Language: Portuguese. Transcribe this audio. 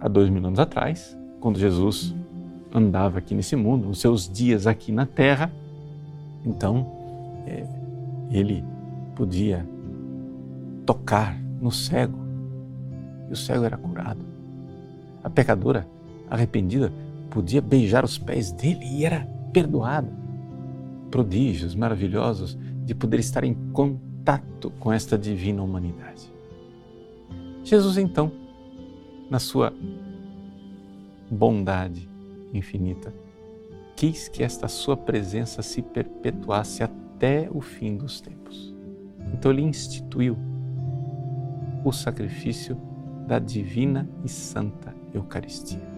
há dois mil anos atrás, quando Jesus andava aqui nesse mundo, os seus dias aqui na terra, então é, ele podia tocar no cego e o cego era curado. A pecadora arrependida podia beijar os pés dele e era perdoada. Prodígios maravilhosos de poder estar em contato com esta divina humanidade. Jesus, então, na sua bondade infinita, quis que esta sua presença se perpetuasse até o fim dos tempos. Então ele instituiu o sacrifício da divina e santa Eucaristia.